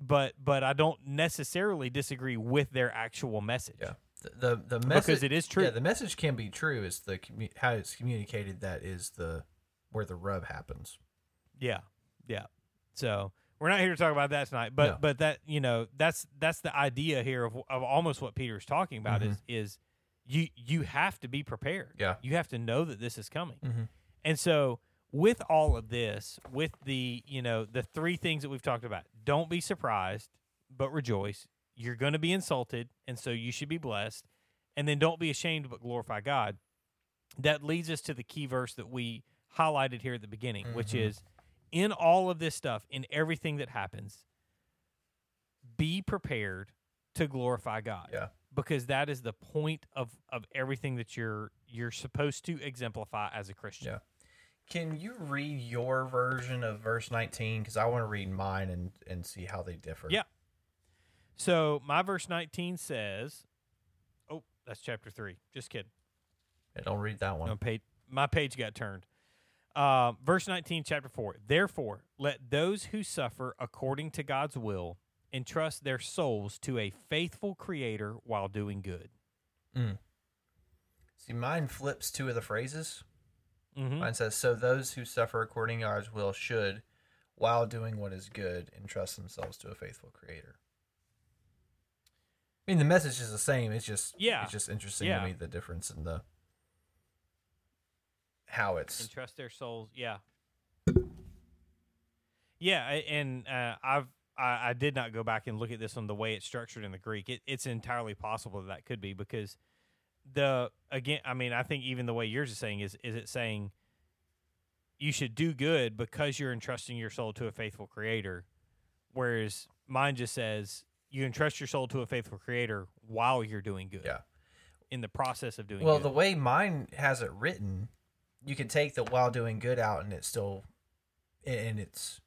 but but i don't necessarily disagree with their actual message Yeah. The the, the message because it is true Yeah, the message can be true. Is the how it's communicated that is the where the rub happens. yeah yeah so we're not here to talk about that tonight but No. but that you know that's that's the idea here of, of almost what peter's talking about mm-hmm. is is you you have to be prepared Yeah. you have to know that this is coming Mhm. and so with all of this with the you know the three things that we've talked about don't be surprised but rejoice you're going to be insulted and so you should be blessed and then don't be ashamed but glorify god that leads us to the key verse that we highlighted here at the beginning which Mhm. is in all of this stuff in everything that happens be prepared to glorify god Yeah. Because that is the point of of everything that you're you're supposed to exemplify as a christian Yeah. Can you read your version of verse 19? Because I want to read mine and, and see how they differ. Yeah. So my verse 19 says, "Oh, that's chapter three. Just kidding. Yeah, don't read that one. No, page, my page got turned. Uh, verse 19, chapter four. Therefore, let those who suffer according to God's will entrust their souls to a faithful Creator while doing good." See, mine flips two of the phrases. Mm-hmm. Mine says, "So those who suffer according to God's will should, while doing what is good, entrust themselves to a faithful Creator." I mean, the message is the same. It's just Yeah. It's just interesting Yeah. to me the difference in the how it's entrust their souls. Yeah, yeah, and uh, I've I, I did not go back and look at this on the way it's structured in the Greek. It, it's entirely possible that that could be because the again, I mean, I think even the way yours is saying is is it saying you should do good because you're entrusting your soul to a faithful Creator, whereas mine just says you entrust your soul to a faithful Creator while you're doing good. yeah. In the process of doing Well, good. the way mine has it written, you can take the while doing good out, and it's still, and it's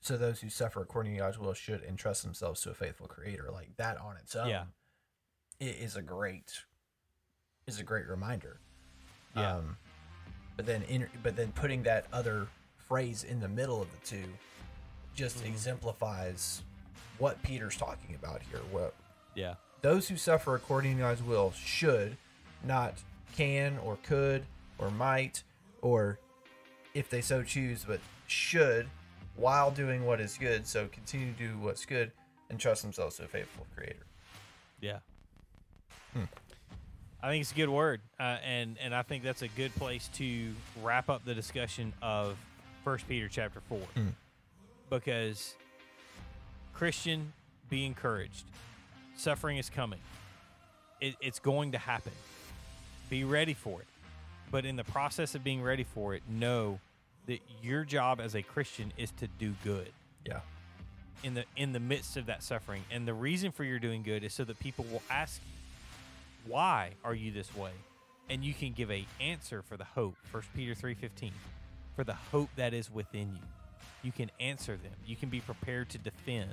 so those who suffer according to God's will should entrust themselves to a faithful Creator. Like that on its own, Yeah. it is a great, is a great reminder. Yeah. Um, but then, in, but then putting that other phrase in the middle of the two, just Mm-hmm. exemplifies what Peter's talking about here. What yeah. those who suffer according to God's will should, not can or could or might, or if they so choose, but should, while doing what is good. So continue to do what's good and trust themselves to a faithful Creator. Yeah. Hmm. I think it's a good word, uh, and and I think that's a good place to wrap up the discussion of First Peter chapter four, Hmm. because Christian, be encouraged. Suffering is coming. It, it's going to happen. Be ready for it, but in the process of being ready for it, know that your job as a Christian is to do good. Yeah. in the in the midst of that suffering. And the reason for your doing good is so that people will ask you, why are you this way? And you can give a answer for the hope. First Peter 3:15. For the hope that is within you. You can answer them. You can be prepared to defend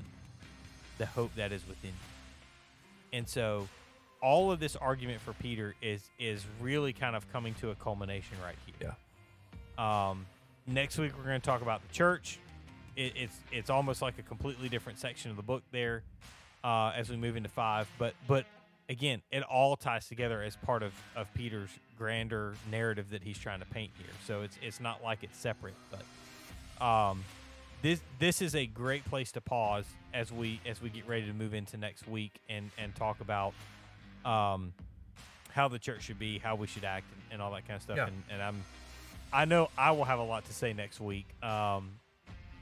the hope that is within you. And so all of this argument for Peter is is really kind of coming to a culmination right here. Yeah. Um, next week we're going to talk about the church. It, it's it's almost like a completely different section of the book there uh, as we move into five. But but again, it all ties together as part of, of Peter's grander narrative that he's trying to paint here. So it's it's not like it's separate, but um, this this is a great place to pause as we as we get ready to move into next week and and talk about um, how the church should be, how we should act, and, and all that kind of stuff. Yeah. And, and I'm I know I will have a lot to say next week. Um,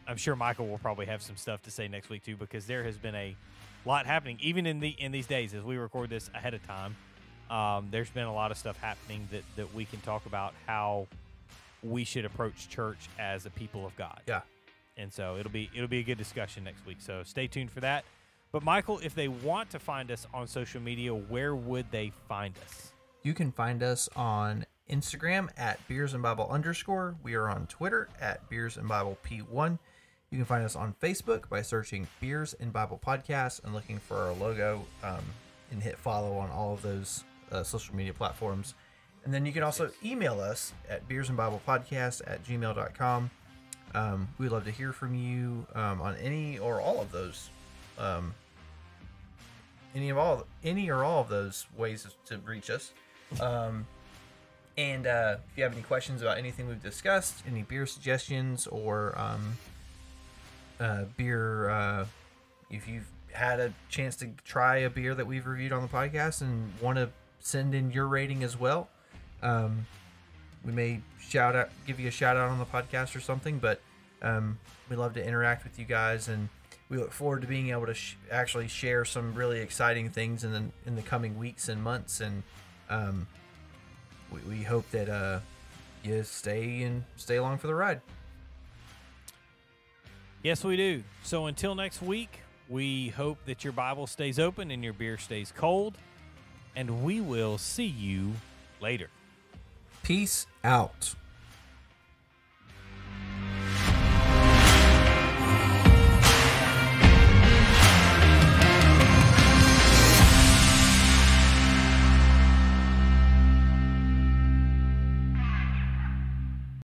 I'm sure Michael will probably have some stuff to say next week too, because there has been a lot happening, even in the in these days as we record this ahead of time. Um, there's been a lot of stuff happening that that we can talk about how we should approach church as a people of God. Yeah. And so it'll be it'll be a good discussion next week. So stay tuned for that. But Michael, if they want to find us on social media, where would they find us? You can find us on Instagram at Beers and Bible underscore. We are on Twitter at Beers and Bible P1. You can find us on Facebook by searching Beers and Bible Podcast and looking for our logo um, and hit follow on all of those uh, social media platforms. And then you can also email us at Beers and Bible Podcast at gmail.com. Um, we'd love to hear from you um, on any or all of those um, any of all any or all of those ways to reach us. Um, and uh, if you have any questions about anything we've discussed, any beer suggestions, or um, uh, beer, uh, if you've had a chance to try a beer that we've reviewed on the podcast and want to send in your rating as well, um, we may shout out, give you a shout out on the podcast or something. But um, we love to interact with you guys, and we look forward to being able to sh- actually share some really exciting things in the in the coming weeks and months. And um, we, we hope that uh, you stay and stay along for the ride. Yes, we do. So until next week, we hope that your Bible stays open and your beer stays cold. And we will see you later. Peace out.